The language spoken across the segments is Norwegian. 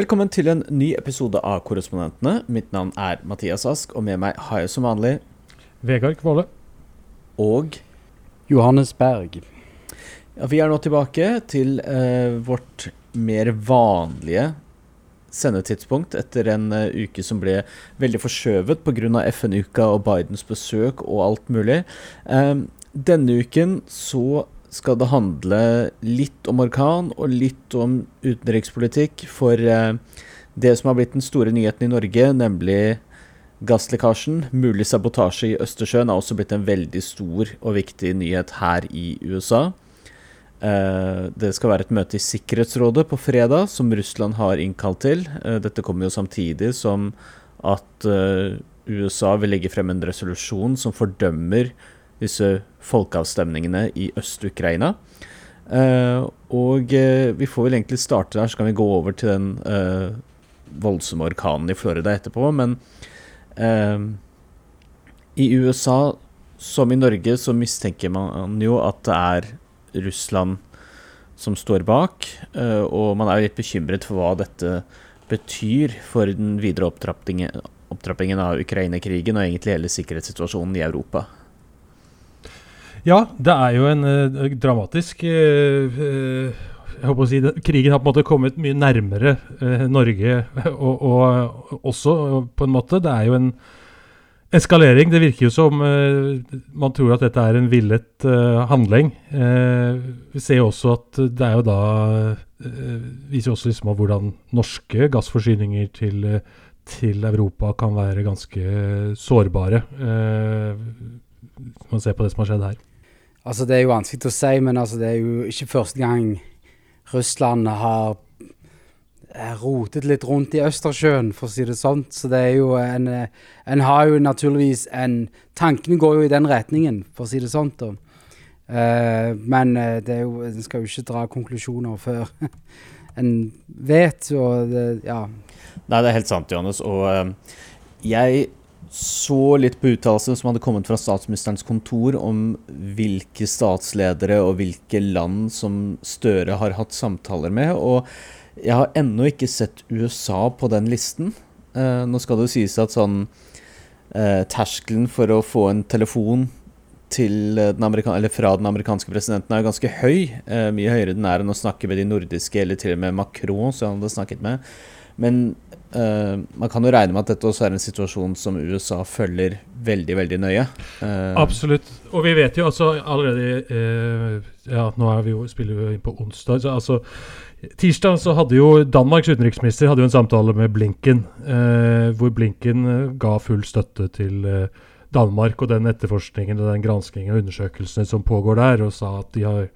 Velkommen til en ny episode av Korrespondentene. Mitt navn er Mathias Ask, og med meg har jeg som vanlig Vegard Kvåle. Og Johannes Berg. ja, vi er nå tilbake til eh, vårt mer vanlige sendetidspunkt etter en uh, uke som ble veldig forskjøvet pga. FN-uka og Bidens besøk og alt mulig. Eh, denne uken så skal det handle litt om orkan og litt om utenrikspolitikk for eh, det som har blitt den store nyheten i Norge, nemlig gasslekkasjen. Mulig sabotasje i Østersjøen har også blitt en veldig stor og viktig nyhet her i USA. Eh, det skal være et møte i Sikkerhetsrådet på fredag, som Russland har innkalt til. Eh, dette kommer jo samtidig som at USA vil legge frem en resolusjon som fordømmer disse folkeavstemningene i Øst-Ukraina. Uh, og uh, vi får vel egentlig starte der, så kan vi gå over til den uh, voldsomme orkanen i Florida etterpå. Men i USA, som i Norge, så mistenker man jo at det er Russland som står bak. og man er jo litt bekymret for hva dette betyr for den videre opptrappingen, opptrappingen av Ukraina-krigen og egentlig hele sikkerhetssituasjonen i Europa. Ja, det er jo en uh, dramatisk eh, jeg håper å si det, Krigen har på en måte kommet mye nærmere uh, Norge, og, og også på en måte Det er jo en eskalering. Det virker jo som man tror at dette er en villet handling. Vi ser jo også at det er jo da Viser også liksom hvordan norske gassforsyninger til, til Europa kan være ganske sårbare. Eh, når se ser på det som har skjedd her. Altså, det er jo vanskelig å si, men altså, det er jo ikke første gang Russland har eh, rotet litt rundt i Østersjøen, for å si det sånn. Så det er jo en eh, En har jo naturligvis en Tankene går jo i den retningen, for å si det sånn. Eh, men det er jo, en skal jo ikke dra konklusjoner før en vet, og det, ja. Nei, det er helt sant, Johannes. Og uh, jeg så litt på uttalelsen som hadde kommet fra statsministerens kontor om hvilke statsledere og hvilke land som Støre har hatt samtaler med. Og jeg har ennå ikke sett USA på den listen. Eh, nå skal det jo sies at sånn eh, terskelen for å få en telefon den fra den amerikanske presidenten er ganske høy. Eh, mye høyere den er enn å snakke med de nordiske, eller til og med Macron, som han hadde snakket med. Men eh, man kan jo regne med at dette også er en situasjon som USA følger veldig, veldig nøye. Uh, Absolutt. Og vi vet jo altså allerede uh, Ja, nå vi jo, spiller vi inn på onsdag. Så altså Tirsdag så hadde jo Danmarks utenriksminister hadde jo en samtale med Blinken, hvor Blinken ga full støtte til Danmark og den etterforskningen og den granskingen og undersøkelsene som pågår der, og sa at de har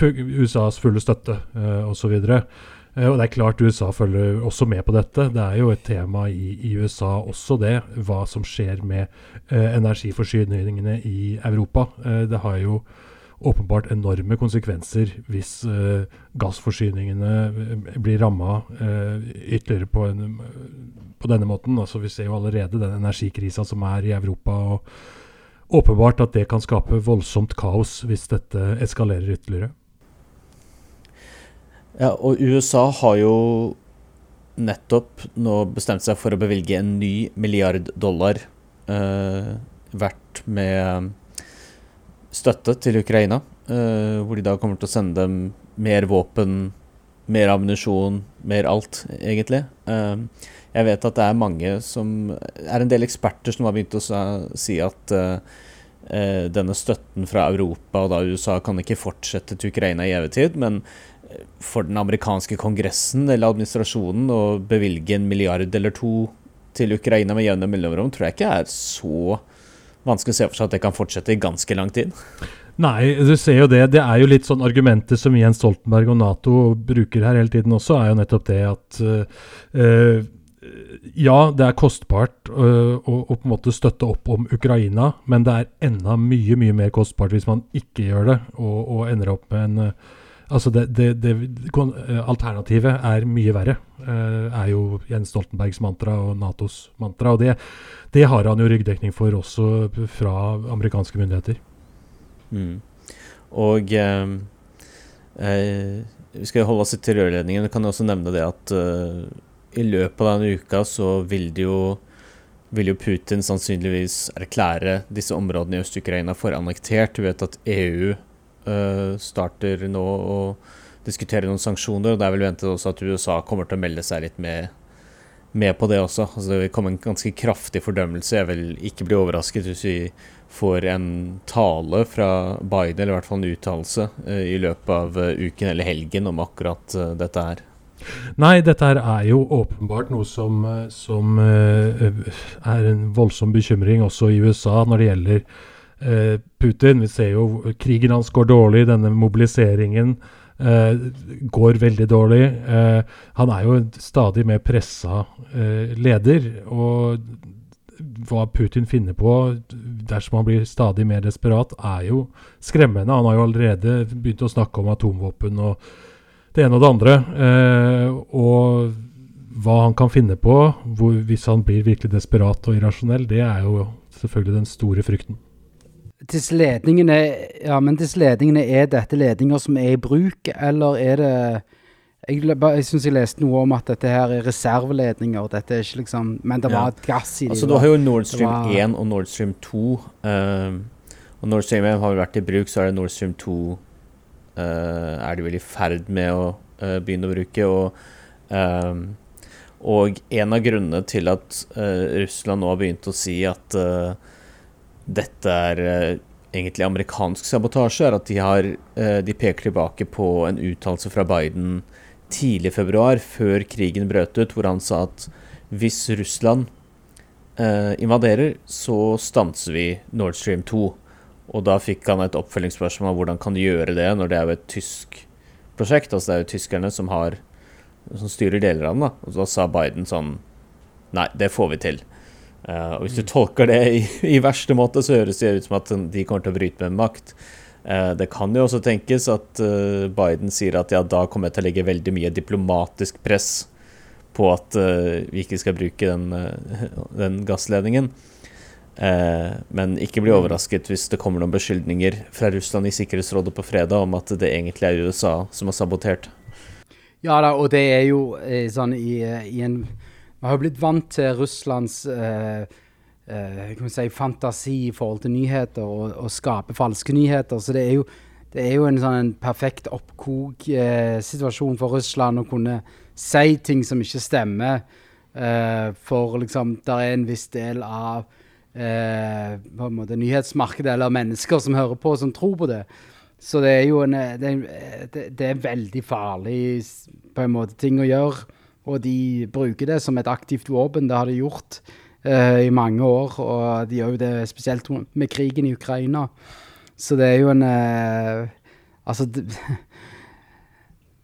USAs fulle støtte uh, osv. Eh, og det er klart USA følger også med på dette. Det er jo et tema i, i USA også, det. Hva som skjer med eh, energiforsyningene i Europa. Eh, det har jo åpenbart enorme konsekvenser hvis eh, gassforsyningene eh, blir ramma eh, ytterligere på, en, på denne måten. Altså, vi ser jo allerede den energikrisa som er i Europa. og Åpenbart at det kan skape voldsomt kaos hvis dette eskalerer ytterligere. Ja, og USA har jo nettopp nå bestemt seg for å bevilge en ny milliard dollar eh, verdt med støtte til Ukraina. eh, hvor de da kommer til å sende dem mer våpen, mer ammunisjon, mer alt, egentlig. Eh, jeg vet at det er mange som er en del eksperter som har begynt å si at eh, eh, denne støtten fra Europa og da USA kan ikke fortsette til Ukraina i evig tid, men eh, for den amerikanske kongressen eller administrasjonen å bevilge en milliard eller to til Ukraina med jevne mellomrom, tror jeg ikke er så vanskelig å se for seg at det kan fortsette i ganske lang tid. Nei, du ser jo det. Det er jo litt sånn argumentet som Jens Stoltenberg og Nato bruker her hele tiden også, er jo nettopp det at uh, Ja, det er kostbart uh, å, å på en måte støtte opp om Ukraina, men det er enda mye, mye mer kostbart hvis man ikke gjør det, og, og ender opp med en uh, Altså det, det, det, Alternativet er mye verre, Uh, er jo Jens Stoltenbergs mantra og Natos mantra. Og det, det har han jo ryggdekning for også fra amerikanske myndigheter. Mm. Og eh, eh, vi skal holde oss til rørledningen. Vi kan jeg også nevne det at uh, i løpet av denne uka så vil det jo vil jo Putin sannsynligvis erklære disse områdene i Øst-Ukraina for annektert. Du vet at EU uh, starter nå å diskutere noen sanksjoner, og det er vel ventet også at USA kommer til å melde seg litt med, med på det også. Altså det vil komme en ganske kraftig fordømmelse. Jeg vil ikke bli overrasket hvis vi får en tale fra Biden, eller i hvert fall en uttalelse, uh, i løpet av uh, uken eller helgen om akkurat dette her. Nei, dette her er jo åpenbart noe som, som uh, er en voldsom bekymring også i USA når det gjelder uh, Putin. Vi ser jo krigen hans går dårlig, denne mobiliseringen eh, går veldig dårlig. han er jo en stadig mer pressa leder. og hva Putin finner på dersom han blir stadig mer desperat, er jo skremmende. Han har jo allerede begynt å snakke om atomvåpen og det ene og det andre. Eh, og hva han kan finne på hvor, hvis han blir virkelig desperat og irrasjonell, det er jo selvfølgelig den store frykten. Disse ledningene, ja, men disse ledningene, er dette ledninger som er i bruk, eller er det Jeg, jeg syns jeg leste noe om at dette her er reserveledninger. Dette er ikke liksom Men det var ja. gass i dem. Altså, du har jo Nord Stream var, 1 og Nord Stream 2. Um, eh, og Nord Stream 1 har vært i bruk, så er det Nord Stream 2 uh, er de vel i ferd med å uh, begynne å bruke. Og, ehm, og en av grunnene til at eh, Russland nå har begynt å si at dette er egentlig amerikansk sabotasje, er at de, har, de peker tilbake på en uttalelse fra Biden tidlig i februar, før krigen brøt ut, hvor han sa at hvis Russland eh, invaderer, så stanser vi Nord Stream 2. Og da fikk han et oppfølgingsspørsmål om hvordan kan de gjøre det når det er jo et tysk prosjekt. Altså det er jo tyskerne som, har, som styrer deler av den. da. Og da sa Biden sånn Nei, det får vi til. Uh, og hvis du tolker det i, i, verste måte, så høres det ut som at de kommer til å bryte med makt. Uh, det kan jo også tenkes at uh, Biden sier at ja, da kommer jeg til å legge veldig mye diplomatisk press på at vi ikke skal bruke den, den gassledningen. Men ikke bli overrasket hvis det kommer noen beskyldninger fra Russland i Sikkerhetsrådet på fredag om at det egentlig er USA som har sabotert. Ja da, og det er jo sånn i, i, en Vi har blitt vant til Russlands eh, eh, si, fantasi i forhold til nyheter og, og skape falske nyheter. Så det er jo, det er jo en sånn en perfekt oppkok-situasjon eh, for Russland å kunne si ting som ikke stemmer. for liksom, der er en viss del av eh, måte nyhetsmarkedet eller mennesker som hører på, som tror på det. Så det er jo en, eh, det det er veldig farlig måte ting å gjøre. Og de bruker det som et aktivt våpen. Det har de gjort uh, i mange år. Og de gjør jo det spesielt med krigen i Ukraina. Så det er jo en uh, Altså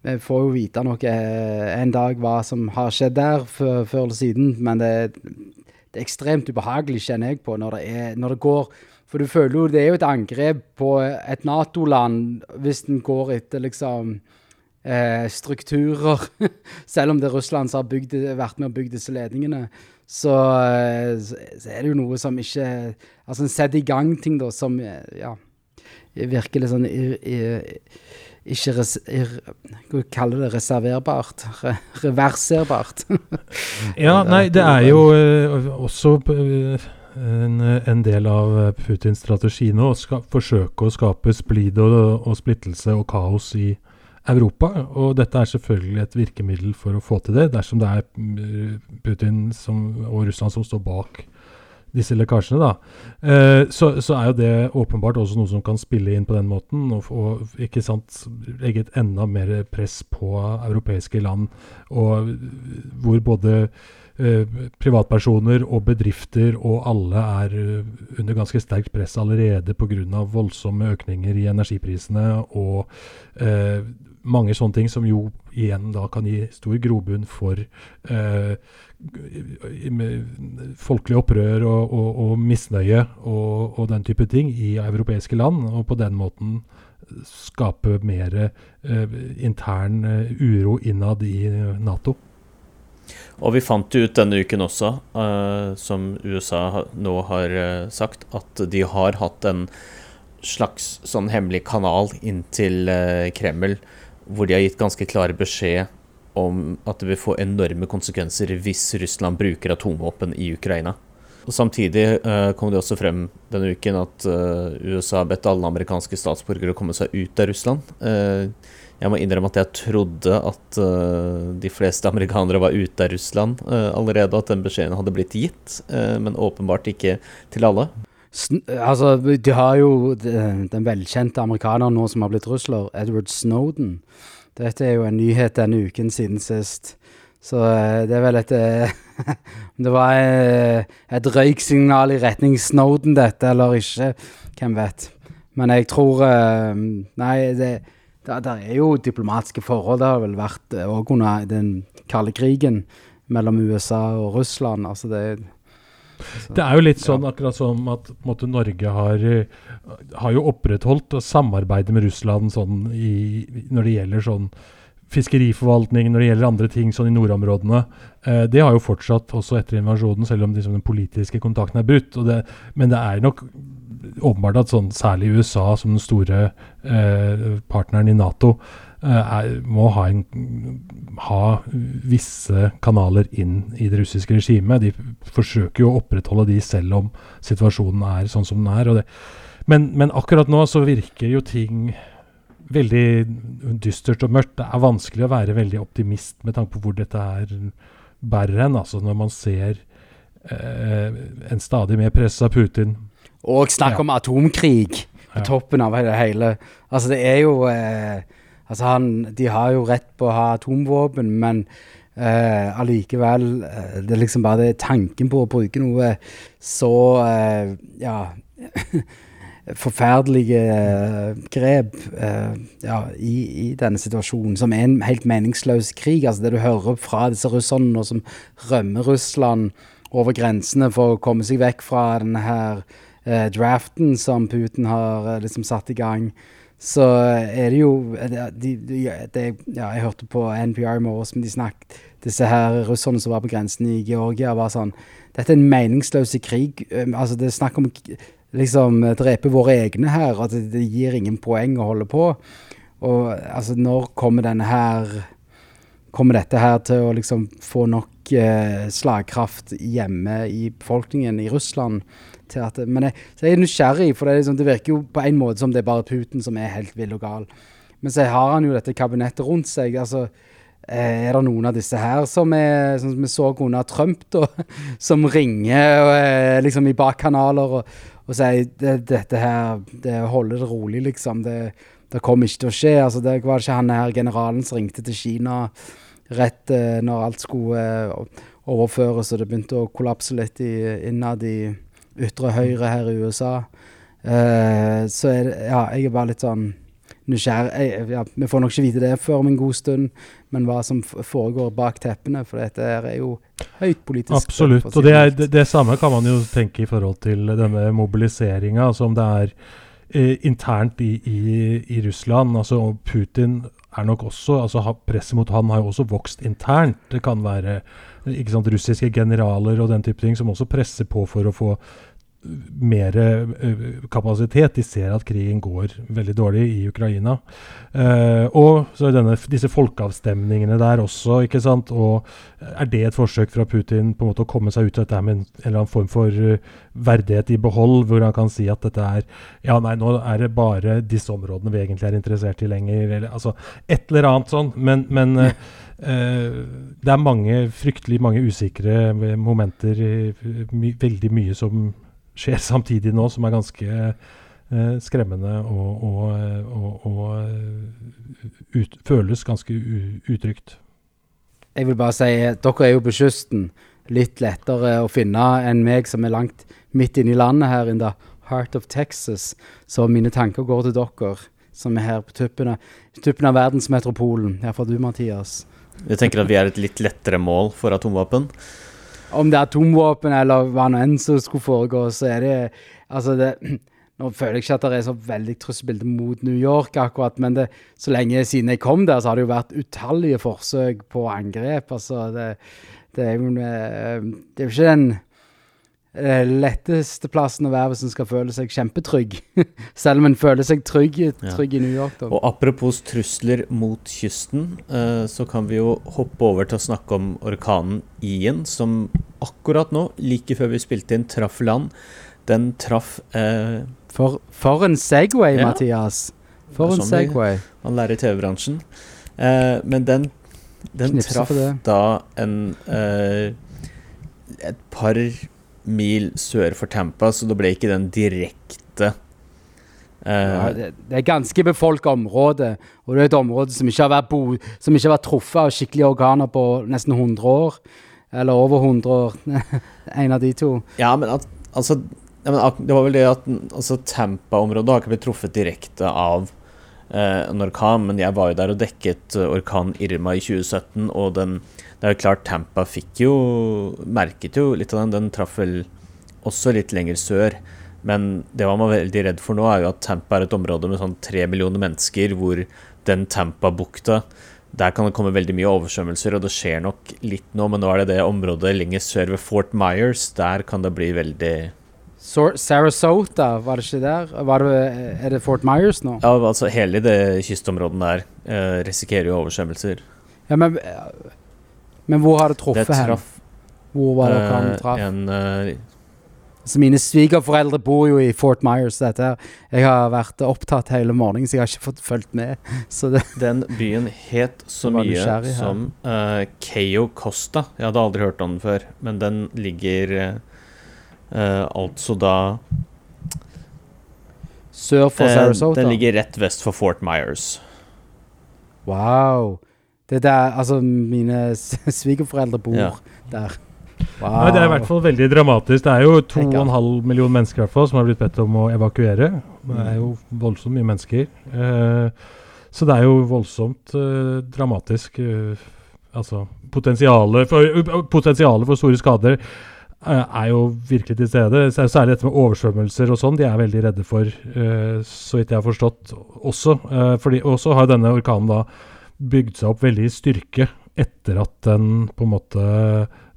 Vi får jo vite noe eh, en dag hva som har skjedd der, før, før eller siden. Men det, det er ekstremt ubehagelig, kjenner jeg på, når det, er, når det går For du føler jo det er jo et angrep på et Nato-land hvis den går etter liksom eh, strukturer. Selv om det er Russland som har bygd, vært med og bygd disse ledningene, så, eh, så, er det jo noe som ikke Altså en setter i gang ting da som eh, ja, virker litt sånn ir, ir, ikke res, Hva kaller det reserverbart? Re, reverserbart? ja, nei, det er jo uh, også en, en, del av eh, Putins strategi nå å forsøke å skape splid og, og, splittelse og kaos i Europa. Og dette er selvfølgelig et virkemiddel for å få til det, dersom det er Putin som, og Russland som står bak disse lekkasjene. da. Eh, så, så, er jo det åpenbart også noe som kan spille inn på den måten, og, og ikke sant, legge et enda mer press på europeiske land, og hvor både eh, privatpersoner og bedrifter og alle er under ganske sterkt press allerede pga. voldsomme økninger i energiprisene og eh, mange sånne ting som jo igjen da kan gi stor grobunn for eh, folkelig opprør og, og, og misnøye og, og, den type ting i europeiske land, og på den måten skape mer eh, intern eh, uro innad i Nato. Og vi fant ut denne uken også, uh, som USA nå har uh, sagt, at de har hatt en slags sånn hemmelig kanal inn til uh, Kreml, hvor de har gitt ganske klare beskjed om at det vil få enorme konsekvenser hvis Russland bruker atomvåpen i Ukraina. Og Samtidig uh, kom det også frem denne uken at uh, USA har bedt alle amerikanske statsborgere å komme seg ut av Russland. Uh, jeg må innrømme at jeg trodde at de fleste amerikanere var ute av Russland allerede, at den beskjeden hadde blitt gitt, men åpenbart ikke til alle. Altså, de har jo den velkjente amerikaneren nå som har blitt rusler, Edward Snowden. Dette er jo en nyhet denne uken siden sist. Så uh, det er vel et uh, Det var uh, et røyksignal i retning Snowden, dette, eller ikke. Hvem vet. Men jeg tror Nei, det, det, det, er jo diplomatiske forhold. Det har vel vært òg under den kalde krigen mellom USA og Russland. Altså det så, det er jo litt sånn akkurat som at måte, Norge har, har jo opprettholdt samarbeidet med Russland sånn i, når det gjelder sånn fiskeriforvaltning, når det gjelder andre ting sånn i nordområdene. Eh, det har jo fortsatt også etter invasjonen, selv om liksom, den politiske kontakten er brutt. Det, men det er nok åpenbart at sånn, særlig USA, som den store eh, partneren i Nato, eh, er, må ha, en, ha, visse kanaler inn i det russiske regimet. De forsøker jo å opprettholde de selv om situasjonen er sånn som den er. Men, men akkurat nå så virker jo ting veldig dystert og mørkt. Det er vanskelig å være veldig optimist med tanke på hvor dette her bærer hen. Altså når man ser eh, en stadig mer pressa Putin. Og snakk ja. om atomkrig på ja. toppen av det hele. Altså det er jo eh, Altså han, De har jo rett på å ha atomvåpen, men uh, allikevel eh, Det er liksom bare det tanken på å bruke noe så uh, Ja forferdelige grep ja, i, i, denne situasjonen, som er en helt meningsløs krig. Altså Det du hører fra disse russerne nå som rømmer Russland over grensene for å komme seg vekk fra denne her draften som Putin har liksom satt i gang, så er det jo de, de, de, ja, Jeg hørte på NPR i morges, men de snakket disse her russerne som var på grensen i Georgia, var sånn Dette er en meningsløs krig. Altså Det er snakk om liksom eh, drepe våre egne her. At det, det, gir ingen poeng å holde på. Og altså, når kommer denne her Kommer dette her til å liksom få nok eh, slagkraft hjemme i befolkningen i Russland? Til at, Men jeg, så jeg er nysgjerrig, for det, liksom, det, virker jo på en måte som det er bare Putin som er helt vill og gal. Men så har han jo dette kabinettet rundt seg. altså eh, er det noen av disse her som er, som vi så under Trump, da, som ringer eh, liksom i bakkanaler og, og sier det, dette her Det holder det rolig, liksom. Det, det kommer ikke til å skje. Altså, det var ikke han her generalen som ringte til Kina rett eh, når alt skulle overføres, og det begynte å kollapse litt i, innad i ytre høyre her i USA. Uh, så er det Ja, jeg er bare litt sånn nysgjerrig. Ja, vi får nok ikke vite det før om en god stund, men hva som foregår bak teppene. For dette er jo høyt politisk. Absolutt. Og det, er, det, det, samme kan man jo tenke i forhold til denne mobiliseringa, som det er eh, internt i, i, i, Russland. Altså Putin er nok også altså Presset mot han har jo også vokst internt. Det kan være ikke sant, russiske generaler og den type ting som også presser på for å få mer uh, kapasitet. De ser at krigen går veldig dårlig i Ukraina. Uh, og så denne, disse folkeavstemningene der også, ikke sant. Og er det et forsøk fra Putin på en måte å komme seg ut av dette med en, en eller annen form for uh, verdighet i behold, hvor han kan si at dette er Ja, nei, nå er det bare disse områdene vi egentlig er interessert i lenger. Eller, altså et eller annet sånn. Men, men det er mange, fryktelig mange usikre momenter. My, veldig mye som skjer samtidig nå, som er ganske eh, skremmende og, og, og, og eh, ut, føles ganske utrygt. Jeg vil bare si dere er jo på kysten. Litt lettere å finne enn meg som er langt midt inne i landet her in the heart of Texas. Så mine tanker går til dere som er her på tuppen av, tuppen av verdensmetropolen. Iallfall du, Mathias. Jeg tenker at vi er et litt lettere mål for atomvåpen om det er atomvåpen eller hva nå enn som skulle foregå, så er det Altså, det Nå føler jeg ikke at det er så veldig trusselbilde mot New York, akkurat, men det, så lenge siden jeg kom der, så har det jo vært utallige forsøk på angrep. Altså, det, det er jo Det er jo ikke den eh, letteste plassen å være hvis en skal føle seg kjempetrygg. Selv om en føler seg trygg, trygg i New York. Da. Og apropos trusler mot kysten, eh, så kan vi jo hoppe over til å snakke om orkanen Ian, som akkurat nå, like før vi spilte inn, traff land. Den traff eh, For, for en Segway, Ja. Mathias. For en sånn Segway. Man lærer i TV-bransjen. Eh, men den, den traff da en eh, et par mil sør for Tampa, så det ble ikke den direkte eh, Ja, det, det er ganske befolka område, og det er et område som ikke har vært, bo, som ikke har vært truffet av skikkelige organer på nesten 100 år. Eller over 100 år. en av de to. Ja, men at, altså ja, men Det var vel det at altså, Tampa-området har ikke blitt truffet direkte av en orkan, men jeg var jo der og dekket eh, orkanen Irma i 2017, og den Det er jo klart Tampa fikk jo Merket jo litt av den. Den traff vel også litt lenger sør. Men det man var veldig redd for nå, er jo at Tampa er et område med sånn tre millioner mennesker, hvor den Tampa-bukta der kan det komme veldig mye oversvømmelser, og det skjer nok litt nå, men nå er det det området lenger sør ved Fort Myers. Der kan det bli veldig Sarasota, var det ikke der? Var det, er det Fort Myers nå? Ja, altså hele det kystområdet der eh, risikerer jo oversvømmelser. Ja, men, men hvor har det Det truffet hen? traff Hvor var det eh, traff? en eh, Så mine svigerforeldre bor jo i Fort Myers. Dette her. Jeg har vært opptatt hele morgenen, så jeg har ikke fått fulgt med. Så det, Den byen het så mye som uh, Keo Costa. Jeg hadde aldri hørt om den før, men den ligger eh, eh, altså da sør for eh, Sarasota. Den ligger rett vest for Fort Myers. Wow. Det der, altså Mine svigerforeldre bor Ja. der. Wow. Nei, det er i hvert fall veldig dramatisk. Det er jo Tenk 2,5 millioner mennesker i hvert fall som har blitt bedt om å evakuere. Det er jo voldsomt mye mennesker. Eh, så det er jo voldsomt eh, dramatisk. eh, altså Potensialet for, potensialet for store skader eh, er jo virkelig til stede. Særlig dette med oversvømmelser og sånn. De er veldig redde for, eh, så vidt jeg har forstått også. Eh, fordi også har denne orkanen da bygd seg opp veldig i styrke etter at den på en måte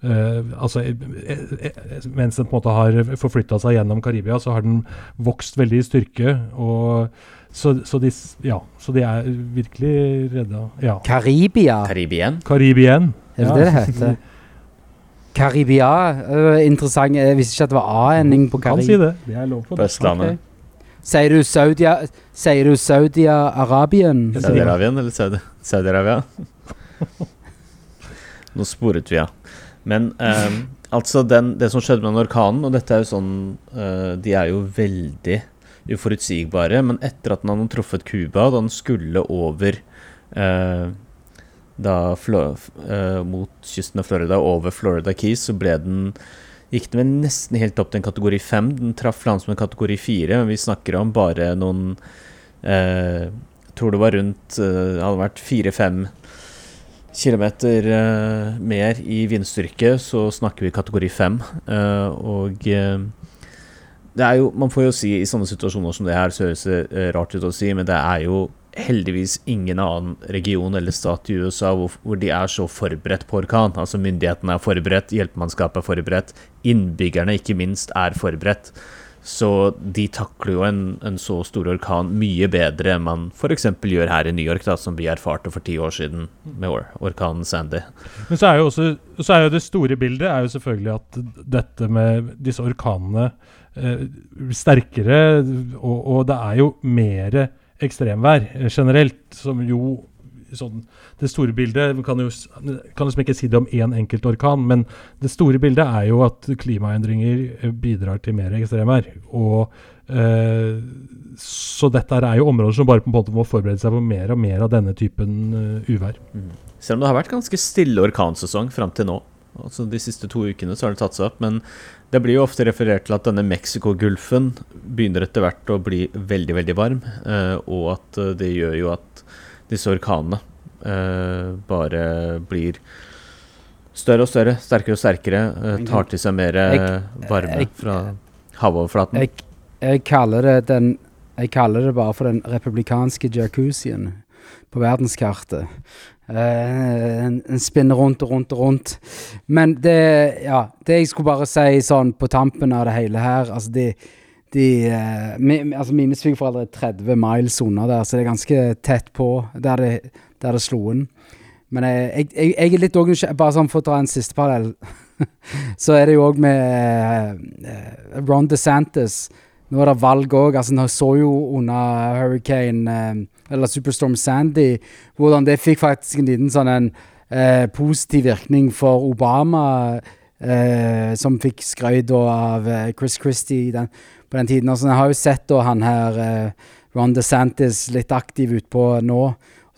eh, altså, eh, eh, eh, Mens den på en måte har forflytta seg gjennom Karibia, så har den vokst veldig i styrke. og så, så, de, ja, så de er virkelig redda. Ja. Karibia, Karibien. Karibien. er det ja. det det heter? Karibia. Uh, interessant. Jeg visste ikke at det var A-ending på Karibia. si det. Det er lov for På Østlandet. Ok. Sier du Saudia Sier du Saudi-Arabien? Saudi-Arabien eller Saudi- Saudi-Arabia? Nå sporet vi av. Men um, altså den, det som skjedde med den orkanen, og dette er jo sånn uh, De er jo veldig uforutsigbare, men etter at den hadde truffet Cuba, da den skulle over eh, da Flo, uh, mot kysten av Florida, over Florida Keys, så ble den gikk den nesten helt opp til en kategori 5. Den traff land som en kategori 4, men vi snakker om bare noen eh, Jeg tror det var rundt eh, hadde vært 4-5 kilometer eh, mer i vindstyrke, så snakker vi kategori 5. Eh, og eh, det er jo Man får jo si i sånne situasjoner som det her, så høres det eh, rart ut å si, men det er jo heldigvis ingen annen region eller stat i USA hvor, hvor de er så forberedt på orkan. Altså myndighetene er forberedt, hjelpemannskapet er forberedt, innbyggerne ikke minst er forberedt. Så de takler jo en, en så stor orkan mye bedre enn man f.eks. gjør her i New York, da, som vi erfarte for ti år siden med or orkanen Sandy. Men så er jo også så er jo det store bildet er jo selvfølgelig at dette med disse orkanene eh, sterkere, og, og det er jo mer ekstremvær eh, generelt, som jo sånn, Det store bildet kan jo kan liksom ikke si det om én enkelt orkan, men det store bildet er jo at klimaendringer eh, bidrar til mer ekstremvær. Og eh, Så dette er jo områder som bare på en måte må forberede seg på mer og mer av denne typen uh, uvær. Selv om det har vært ganske stille orkansesong fram til nå. Altså De siste to ukene så har det tatt seg opp, men det blir jo ofte referert til at denne Mexicogolfen begynner etter hvert å bli veldig, veldig varm, eh, og at eh, det gjør jo at disse orkanene eh, bare blir større og større, sterkere og sterkere, tar til seg mer varme fra havoverflaten. Jeg, jeg kaller det den Jeg kaller det bare for den republikanske jacuzzien på verdenskartet. Uh, en, en spinner rundt og rundt og rundt. Men det Ja, det jeg skulle bare si sånn på tampen av det hele her Altså, de, de uh, mi, altså Mine svigerforeldre er 30 miles unna der, så det er ganske tett på der det, der det slo inn. Men jeg, jeg, jeg er litt òg Bare sånn for å ta en siste parallell, så er det jo òg med uh, Ron DeSantis. Nå er det valg òg. Altså, nå så jo under hurricane eller Superstorm Sandy, hvordan det fikk faktisk en liten sånn en eh, positiv virkning for Obama, eh, som fikk skrøyd av eh, Chris Christie den, på den tiden. Altså, jeg har jo sett da, han her eh, Ron DeSantis litt aktiv utpå nå.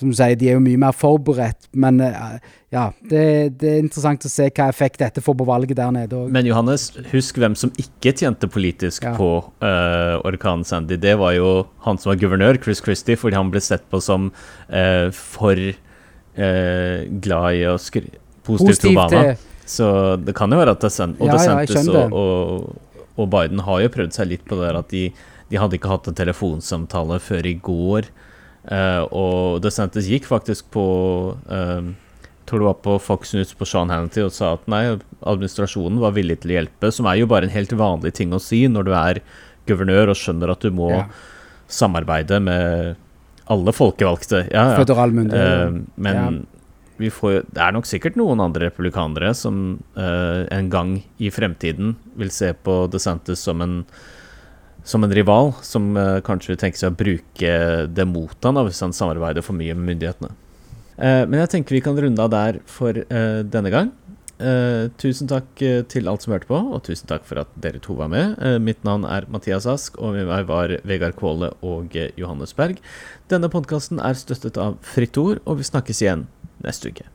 Som du sier, de er jo mye mer forberedt, men eh, ja, det, det, er interessant å se hva effekt dette får på valget der nede òg. Men Johannes, husk hvem som ikke tjente politisk ja. på uh, orkanen Sandy. Det var jo han som var guvernør, Chris Christie, fordi han ble sett på som uh, for uh, glad i å skry positivt til Obama. Så det kan jo være at DeSantis, og, ja, DeSantis ja, og, og, og, Biden har jo prøvd seg litt på det der at de, de hadde ikke hatt en telefonsamtale før i går. Og DeSantis gikk faktisk på tror det var på Fox News på Sean Hannity og sa at nei, administrasjonen var villig til å hjelpe, som er jo bare en helt vanlig ting å si når du er guvernør og skjønner at du må ja. samarbeide med alle folkevalgte. Ja, ja. Uh, men vi får, det er nok sikkert noen andre republikanere som uh, en gang i fremtiden vil se på DeSantis som en som en rival, som uh, kanskje vil tenke seg å bruke det mot han da, hvis han samarbeider for mye med myndighetene. Uh, men jeg tenker vi kan runde av der for uh, denne gang. Tusen takk til alt som hørte på, og tusen takk for at dere to var med. mitt navn er Mathias Ask, og med meg var Vegard Kvåle og Johannes Berg. Denne podkasten er støttet av Fritt Ord, og vi snakkes igjen neste uke.